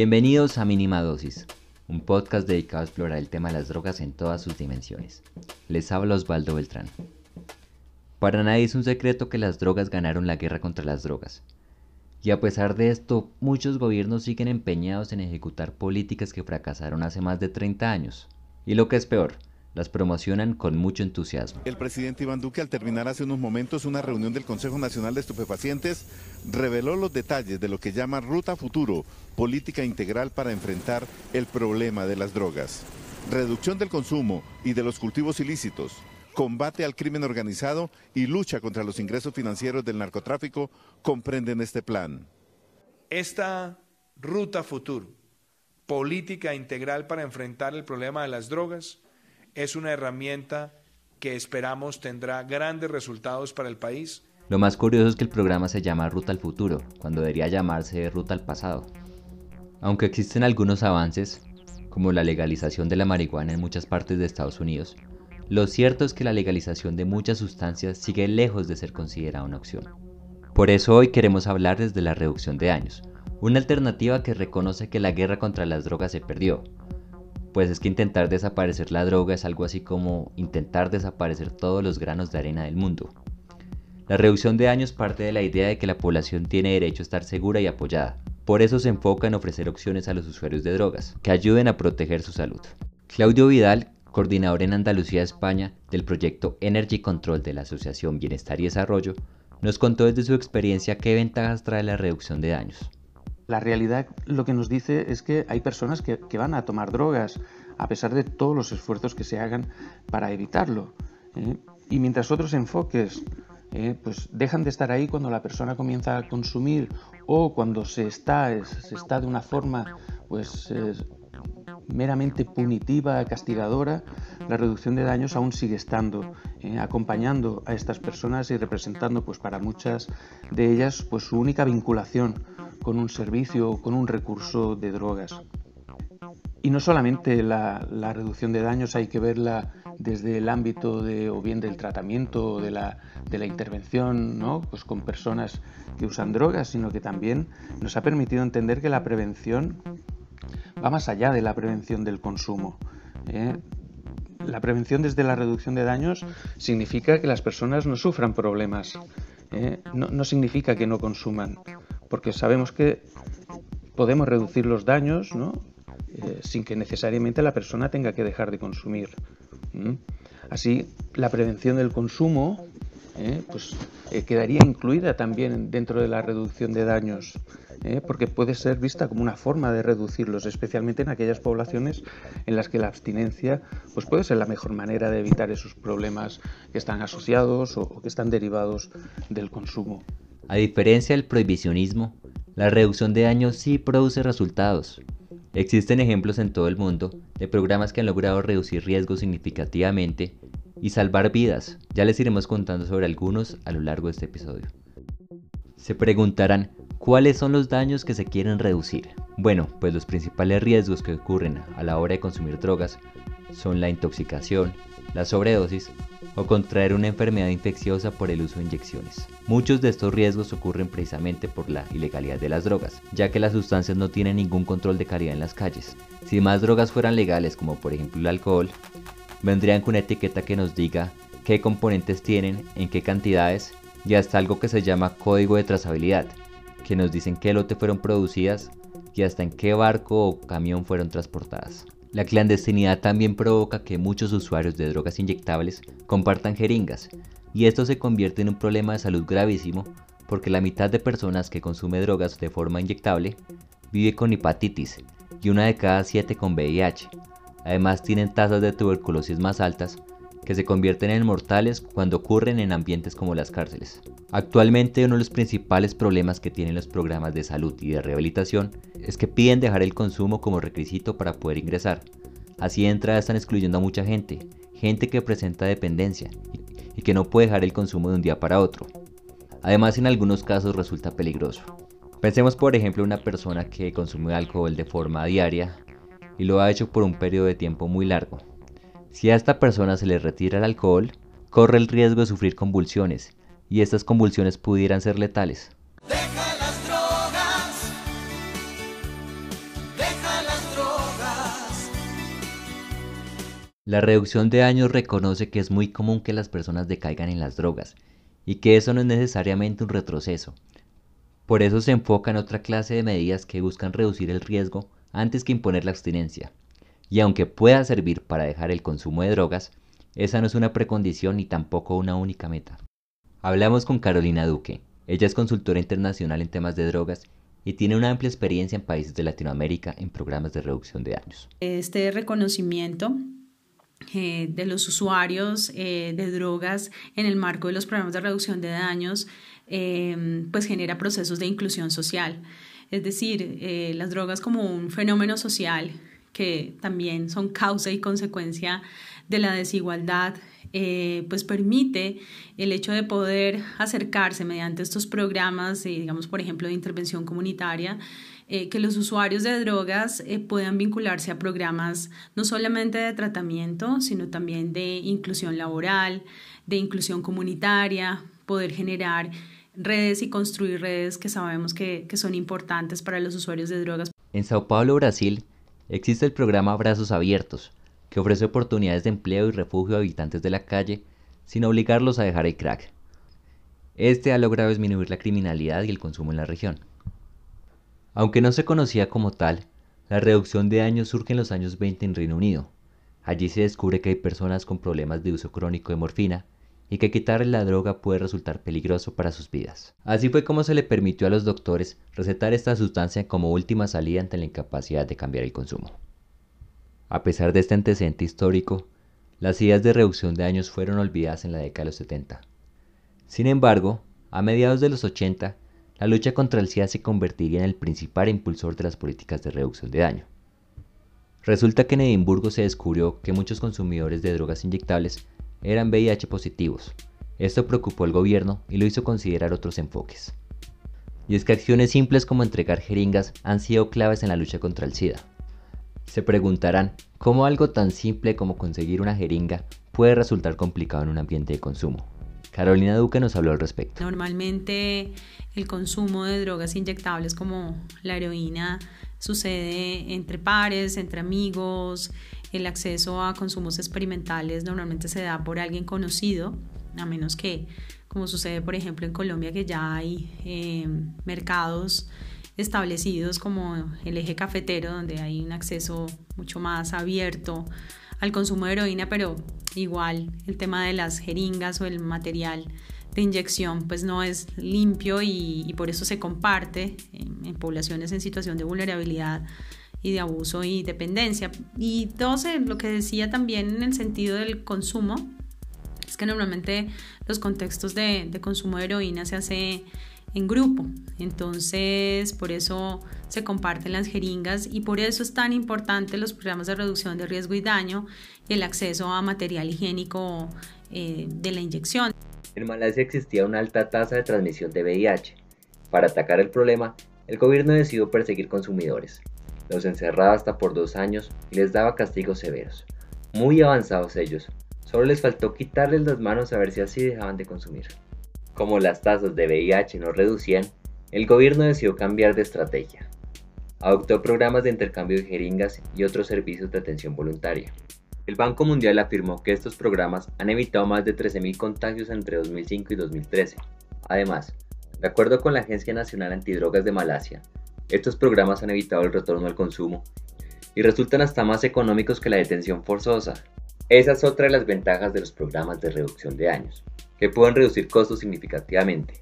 Bienvenidos a Mínima Dosis, un podcast dedicado a explorar el tema de las drogas en todas sus dimensiones. Les habla Osvaldo Beltrán. Para nadie es un secreto que las drogas ganaron la guerra contra las drogas. Y a pesar de esto, muchos gobiernos siguen empeñados en ejecutar políticas que fracasaron hace más de 30 años. Y lo que es peor, las promocionan con mucho entusiasmo. El presidente Iván Duque, al terminar hace unos momentos una reunión del Consejo Nacional de Estupefacientes, reveló los detalles de lo que llama Ruta Futuro, política integral para enfrentar el problema de las drogas. Reducción del consumo y de los cultivos ilícitos, combate al crimen organizado y lucha contra los ingresos financieros del narcotráfico comprenden este plan. Esta Ruta Futuro, política integral para enfrentar el problema de las drogas, es una herramienta que esperamos tendrá grandes resultados para el país. Lo más curioso es que el programa se llama Ruta al Futuro, cuando debería llamarse Ruta al Pasado. Aunque existen algunos avances, como la legalización de la marihuana en muchas partes de Estados Unidos, lo cierto es que la legalización de muchas sustancias sigue lejos de ser considerada una opción. Por eso hoy queremos hablar desde la reducción de daños, una alternativa que reconoce que la guerra contra las drogas se perdió, pues es que intentar desaparecer la droga es algo así como intentar desaparecer todos los granos de arena del mundo. La reducción de daños parte de la idea de que la población tiene derecho a estar segura y apoyada. Por eso se enfoca en ofrecer opciones a los usuarios de drogas, que ayuden a proteger su salud. Claudio Vidal, coordinador en Andalucía, España, del proyecto Energy Control de la Asociación Bienestar y Desarrollo, nos contó desde su experiencia qué ventajas trae la reducción de daños. La realidad lo que nos dice es que hay personas que, van a tomar drogas a pesar de todos los esfuerzos que se hagan para evitarlo. ¿eh? Y mientras otros enfoques ¿eh? pues dejan de estar ahí cuando la persona comienza a consumir o cuando se está, se está de una forma pues meramente punitiva, castigadora, la reducción de daños aún sigue estando, ¿eh? acompañando a estas personas y representando pues para muchas de ellas pues su única vinculación con un servicio o con un recurso de drogas. Y no solamente la, reducción de daños hay que verla desde el ámbito de, o bien del tratamiento o de la, de la intervención ¿no? pues con personas que usan drogas, sino que también nos ha permitido entender que la prevención va más allá de la prevención del consumo. ¿eh? La prevención desde la reducción de daños significa que las personas no sufran problemas, ¿eh? no, no significa que no consuman, porque sabemos que podemos reducir los daños eh, sin que necesariamente la persona tenga que dejar de consumir. Así, la prevención del consumo ¿eh? pues, eh, quedaría incluida también dentro de la reducción de daños, porque puede ser vista como una forma de reducirlos, especialmente en aquellas poblaciones en las que la abstinencia pues, puede ser la mejor manera de evitar esos problemas que están asociados o que están derivados del consumo. A diferencia del prohibicionismo, la reducción de daños sí produce resultados. Existen ejemplos en todo el mundo de programas que han logrado reducir riesgos significativamente y salvar vidas. Ya les iremos contando sobre algunos a lo largo de este episodio. Se preguntarán, ¿cuáles son los daños que se quieren reducir? Bueno, pues los principales riesgos que ocurren a la hora de consumir drogas son la intoxicación, la sobredosis o contraer una enfermedad infecciosa por el uso de inyecciones. Muchos de estos riesgos ocurren precisamente por la ilegalidad de las drogas, ya que las sustancias no tienen ningún control de calidad en las calles. Si más drogas fueran legales, como por ejemplo el alcohol, vendrían con una etiqueta que nos diga qué componentes tienen, en qué cantidades y hasta algo que se llama código de trazabilidad, que nos dicen qué lote fueron producidas y hasta en qué barco o camión fueron transportadas. La clandestinidad también provoca que muchos usuarios de drogas inyectables compartan jeringas, y esto se convierte en un problema de salud gravísimo porque la mitad de personas que consume drogas de forma inyectable vive con hepatitis y una de cada siete con VIH. Además tienen tasas de tuberculosis más altas que se convierten en mortales cuando ocurren en ambientes como las cárceles. Actualmente uno de los principales problemas que tienen los programas de salud y de rehabilitación es que piden dejar el consumo como requisito para poder ingresar. Así de entrada están excluyendo a mucha gente, gente que presenta dependencia y que no puede dejar el consumo de un día para otro. Además en algunos casos resulta peligroso. Pensemos por ejemplo una persona que consume alcohol de forma diaria y lo ha hecho por un periodo de tiempo muy largo si a esta persona se le retira el alcohol, corre el riesgo de sufrir convulsiones, y estas convulsiones pudieran ser letales. Deja las drogas, deja las drogas. La reducción de daños reconoce que es muy común que las personas decaigan en las drogas y que eso no es necesariamente un retroceso. Por eso se enfoca en otra clase de medidas que buscan reducir el riesgo antes que imponer la abstinencia. Y aunque pueda servir para dejar el consumo de drogas, esa no es una precondición ni tampoco una única meta. Hablamos con Carolina Duque. Ella es consultora internacional en temas de drogas y tiene una amplia experiencia en países de Latinoamérica en programas de reducción de daños. Este reconocimiento eh, de los usuarios eh, de drogas en el marco de los programas de reducción de daños, eh, pues genera procesos de inclusión social. Es decir, las drogas como un fenómeno social que también son causa y consecuencia de la desigualdad, pues permite el hecho de poder acercarse mediante estos programas, digamos, por ejemplo, de intervención comunitaria, eh, que los usuarios de drogas eh, puedan vincularse a programas no solamente de tratamiento, sino también de inclusión laboral, de inclusión comunitaria, poder generar redes y construir redes que sabemos que, que son importantes para los usuarios de drogas. En Sao Paulo, Brasil, existe el programa Brazos Abiertos, que ofrece oportunidades de empleo y refugio a habitantes de la calle sin obligarlos a dejar el crack. Este ha logrado disminuir la criminalidad y el consumo en la región. Aunque no se conocía como tal, la reducción de daños surge en los años 20 en Reino Unido. Allí se descubre que hay personas con problemas de uso crónico de morfina y que quitarle la droga puede resultar peligroso para sus vidas. Así fue como se le permitió a los doctores recetar esta sustancia como última salida ante la incapacidad de cambiar el consumo. A pesar de este antecedente histórico, las ideas de reducción de daños fueron olvidadas en la década de los 70. Sin embargo, a mediados de los 80 la lucha contra el SIDA se convertiría en el principal impulsor de las políticas de reducción de daño. Resulta que en Edimburgo se descubrió que muchos consumidores de drogas inyectables eran VIH positivos. Esto preocupó al gobierno y lo hizo considerar otros enfoques. Y es que acciones simples como entregar jeringas han sido claves en la lucha contra el SIDA. Se preguntarán cómo algo tan simple como conseguir una jeringa puede resultar complicado en un ambiente de consumo. Carolina Duque nos habló al respecto. Normalmente el consumo de drogas inyectables como la heroína sucede entre pares, entre amigos, el acceso a consumos experimentales normalmente se da por alguien conocido, a menos que, como sucede por ejemplo en Colombia, que ya hay eh, mercados establecidos como el eje cafetero, donde hay un acceso mucho más abierto al consumo de heroína, pero igual el tema de las jeringas o el material de inyección pues no es limpio y, por eso se comparte en, poblaciones en situación de vulnerabilidad y de abuso y dependencia. Y todo lo que decía también en el sentido del consumo, es que normalmente los contextos de, de consumo de heroína se hace en grupo. Entonces, por eso se comparten las jeringas y por eso es tan importante los programas de reducción de riesgo y daño y el acceso a material higiénico eh, de la inyección. En Malasia existía una alta tasa de transmisión de VIH. Para atacar el problema, el gobierno decidió perseguir consumidores. Los encerraba hasta por dos años y les daba castigos severos. Muy avanzados ellos. Solo les faltó quitarles las manos a ver si así dejaban de consumir. Como las tasas de VIH no reducían, el gobierno decidió cambiar de estrategia. Adoptó programas de intercambio de jeringas y otros servicios de atención voluntaria. El Banco Mundial afirmó que estos programas han evitado más de 13.000 contagios entre 2005 y 2013. Además, de acuerdo con la Agencia Nacional Antidrogas de Malasia, estos programas han evitado el retorno al consumo y resultan hasta más económicos que la detención forzosa. Esa es otra de las ventajas de los programas de reducción de daños que pueden reducir costos significativamente.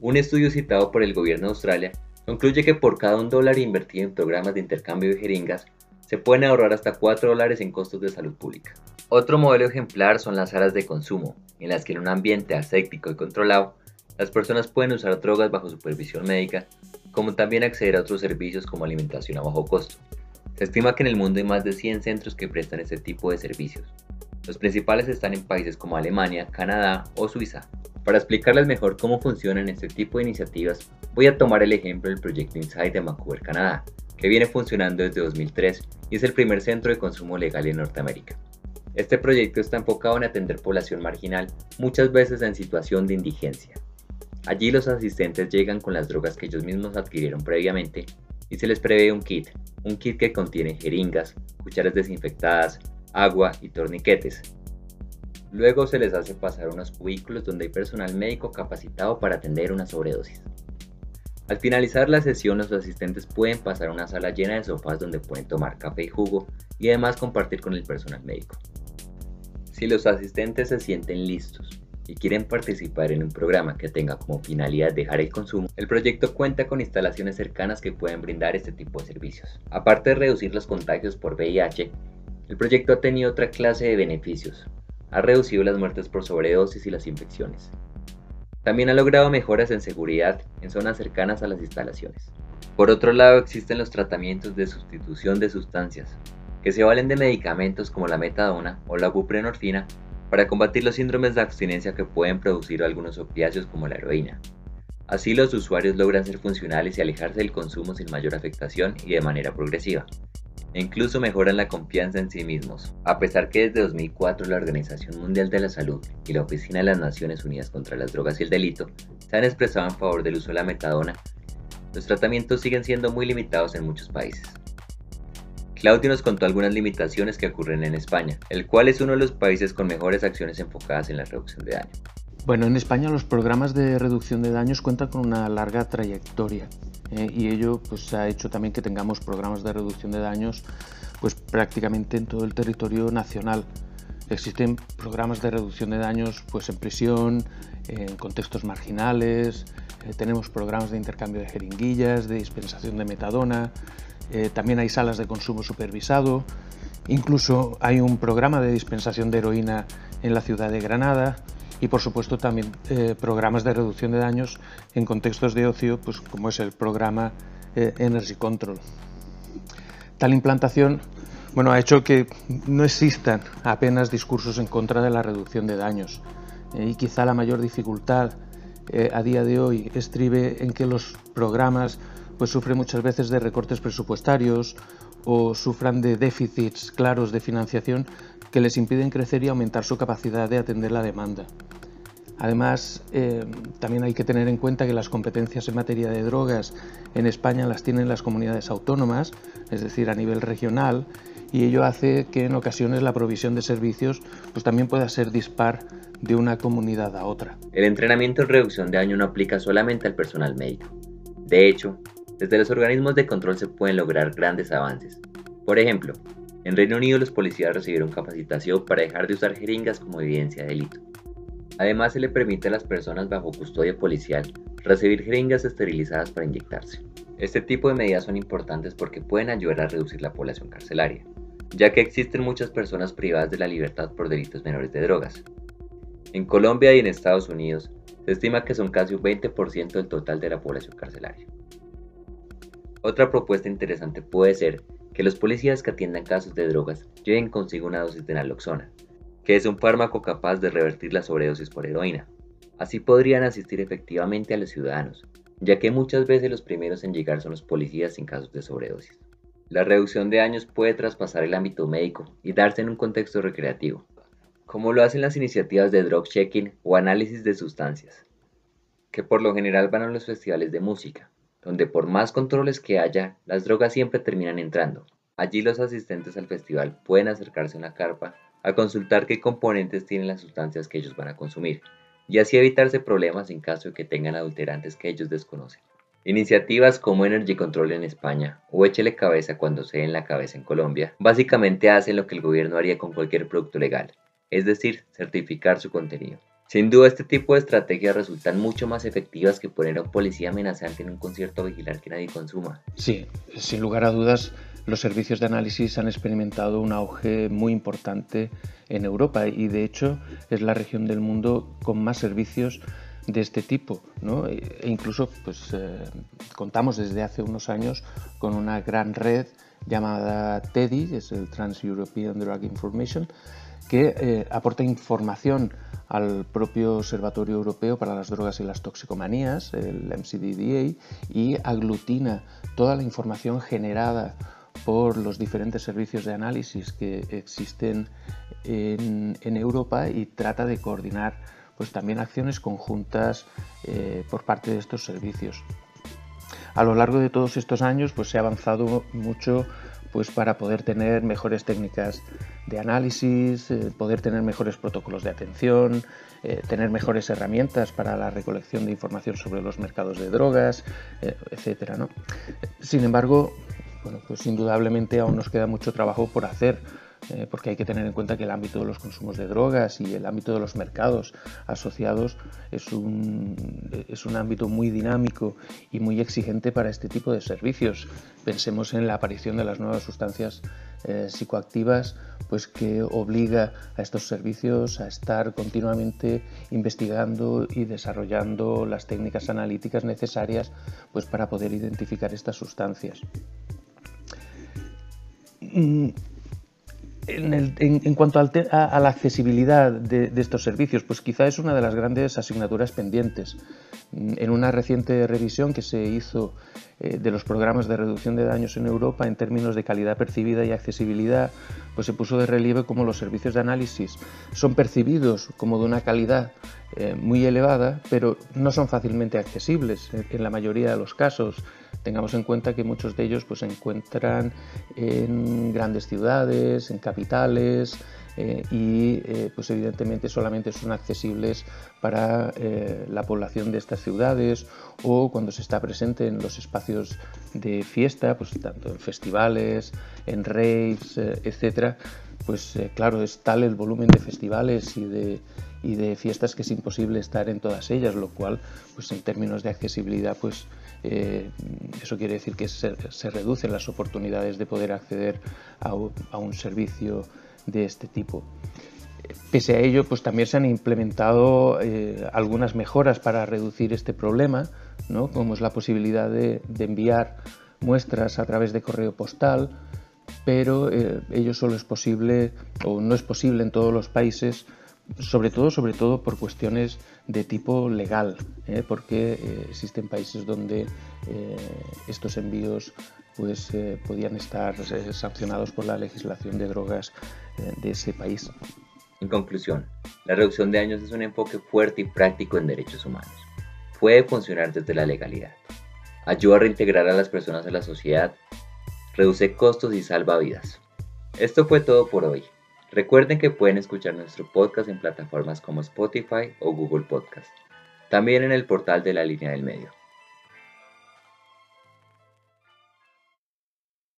Un estudio citado por el gobierno de Australia concluye que por cada un dólar invertido en programas de intercambio de jeringas, se pueden ahorrar hasta 4 dólares en costos de salud pública. Otro modelo ejemplar son las áreas de consumo, en las que en un ambiente aséptico y controlado, las personas pueden usar drogas bajo supervisión médica, como también acceder a otros servicios como alimentación a bajo costo. Se estima que en el mundo hay más de 100 centros que prestan este tipo de servicios, los principales están en países como Alemania, Canadá o Suiza. Para explicarles mejor cómo funcionan este tipo de iniciativas, voy a tomar el ejemplo del proyecto Inside de Vancouver, Canadá, que viene funcionando desde 2003 y es el primer centro de consumo legal en Norteamérica. Este proyecto está enfocado en atender población marginal, muchas veces en situación de indigencia. Allí los asistentes llegan con las drogas que ellos mismos adquirieron previamente y se les prevé un kit, un kit que contiene jeringas, cucharas desinfectadas, agua y torniquetes. Luego se les hace pasar unos cubículos donde hay personal médico capacitado para atender una sobredosis. Al finalizar la sesión los asistentes pueden pasar a una sala llena de sofás donde pueden tomar café y jugo y además compartir con el personal médico. Si los asistentes se sienten listos y quieren participar en un programa que tenga como finalidad dejar el consumo, el proyecto cuenta con instalaciones cercanas que pueden brindar este tipo de servicios. Aparte de reducir los contagios por VIH, el proyecto ha tenido otra clase de beneficios. Ha reducido las muertes por sobredosis y las infecciones. También ha logrado mejoras en seguridad en zonas cercanas a las instalaciones. Por otro lado, existen los tratamientos de sustitución de sustancias, que se valen de medicamentos como la metadona o la buprenorfina para combatir los síndromes de abstinencia que pueden producir algunos opiáceos como la heroína. Así los usuarios logran ser funcionales y alejarse del consumo sin mayor afectación y de manera progresiva. E incluso mejoran la confianza en sí mismos, a pesar que desde 2004 la Organización Mundial de la Salud y la Oficina de las Naciones Unidas contra las Drogas y el Delito se han expresado en favor del uso de la metadona, los tratamientos siguen siendo muy limitados en muchos países. Claudio nos contó algunas limitaciones que ocurren en España, el cual es uno de los países con mejores acciones enfocadas en la reducción de daño. Bueno, en España los programas de reducción de daños cuentan con una larga trayectoria eh, y ello pues, ha hecho también que tengamos programas de reducción de daños pues, prácticamente en todo el territorio nacional. Existen programas de reducción de daños pues, en prisión, en contextos marginales, eh, tenemos programas de intercambio de jeringuillas, de dispensación de metadona, eh, también hay salas de consumo supervisado, incluso hay un programa de dispensación de heroína en la ciudad de Granada. Y por supuesto también eh, programas de reducción de daños en contextos de ocio, pues como es el programa eh, Energy Control. Tal implantación bueno, ha hecho que no existan apenas discursos en contra de la reducción de daños. Y quizá la mayor dificultad a día de hoy estribe en que los programas pues sufre muchas veces de recortes presupuestarios o sufran de déficits claros de financiación que les impiden crecer y aumentar su capacidad de atender la demanda. Además, eh, también hay que tener en cuenta que las competencias en materia de drogas en España las tienen las comunidades autónomas, es decir, a nivel regional, y ello hace que en ocasiones la provisión de servicios pues, también pueda ser dispar de una comunidad a otra. El entrenamiento en reducción de daño no aplica solamente al personal médico. De hecho, desde los organismos de control se pueden lograr grandes avances. Por ejemplo, en Reino Unido los policías recibieron capacitación para dejar de usar jeringas como evidencia de delito. Además se le permite a las personas bajo custodia policial recibir jeringas esterilizadas para inyectarse. Este tipo de medidas son importantes porque pueden ayudar a reducir la población carcelaria, ya que existen muchas personas privadas de la libertad por delitos menores de drogas. En Colombia y en Estados Unidos se estima que son casi un 20% del total de la población carcelaria. Otra propuesta interesante puede ser que los policías que atiendan casos de drogas lleven consigo una dosis de naloxona, que es un fármaco capaz de revertir la sobredosis por heroína. Así podrían asistir efectivamente a los ciudadanos, ya que muchas veces los primeros en llegar son los policías en casos de sobredosis. La reducción de daños puede traspasar el ámbito médico y darse en un contexto recreativo, como lo hacen las iniciativas de drug checking o análisis de sustancias, que por lo general van a los festivales de música, donde por más controles que haya, las drogas siempre terminan entrando. Allí los asistentes al festival pueden acercarse a una carpa a consultar qué componentes tienen las sustancias que ellos van a consumir, y así evitarse problemas en caso de que tengan adulterantes que ellos desconocen. Iniciativas como Energy Control en España o Échele Cabeza cuando se en la cabeza en Colombia, básicamente hacen lo que el gobierno haría con cualquier producto legal, es decir, certificar su contenido. Sin duda este tipo de estrategias resultan mucho más efectivas que poner a un policía amenazante en un concierto a vigilar que nadie consuma. Sí, sin lugar a dudas, los servicios de análisis han experimentado un auge muy importante en Europa y de hecho es la región del mundo con más servicios de este tipo, ¿no? E incluso pues, eh, contamos desde hace unos años con una gran red llamada TEDI, es el Trans-European Drug Information, que eh, aporta información al propio Observatorio Europeo para las Drogas y las Toxicomanías, el MCDDA, y aglutina toda la información generada por los diferentes servicios de análisis que existen en, Europa y trata de coordinar pues, también acciones conjuntas eh, por parte de estos servicios. a lo largo de todos estos años pues se ha avanzado mucho pues para poder tener mejores técnicas de análisis, eh, poder tener mejores protocolos de atención, eh, tener mejores herramientas para la recolección de información sobre los mercados de drogas, eh, etcétera. ¿no? Sin embargo, bueno, pues indudablemente aún nos queda mucho trabajo por hacer eh, porque hay que tener en cuenta que el ámbito de los consumos de drogas y el ámbito de los mercados asociados es un, es un ámbito muy dinámico y muy exigente para este tipo de servicios. Pensemos en la aparición de las nuevas sustancias eh, psicoactivas, pues que obliga a estos servicios a estar continuamente investigando y desarrollando las técnicas analíticas necesarias pues para poder identificar estas sustancias. Mm, en, cuanto a, la accesibilidad de, estos servicios, pues quizá es una de las grandes asignaturas pendientes. Mm, en una reciente revisión que se hizo eh, de los programas de reducción de daños en Europa en términos de calidad percibida y accesibilidad, pues se puso de relieve cómo los servicios de análisis son percibidos como de una calidad eh, muy elevada, pero no son fácilmente accesibles en la mayoría de los casos. Tengamos en cuenta que muchos de ellos pues, se encuentran en grandes ciudades, en capitales, eh, y eh, pues evidentemente solamente son accesibles para eh, la población de estas ciudades o cuando se está presente en los espacios de fiesta, pues tanto en festivales, en raves, etcétera, pues claro, es tal el volumen de festivales y de, y de fiestas que es imposible estar en todas ellas, lo cual, pues en términos de accesibilidad, pues eh, eso quiere decir que se, reducen las oportunidades de poder acceder a, un servicio de este tipo. Pese a ello, pues también se han implementado eh, algunas mejoras para reducir este problema, ¿no? como es la posibilidad de, enviar muestras a través de correo postal, pero eh, ello solo es posible o no es posible en todos los países sobre todo, sobre todo por cuestiones de tipo legal, ¿eh? porque eh, existen países donde eh, estos envíos pues, podían estar sancionados por la legislación de drogas de ese país. En conclusión, la reducción de daños es un enfoque fuerte y práctico en derechos humanos. Puede funcionar desde la legalidad. Ayuda a reintegrar a las personas a la sociedad, reduce costos y salva vidas. Esto fue todo por hoy. Recuerden que pueden escuchar nuestro podcast en plataformas como Spotify o Google Podcast. También en el portal de la línea del medio.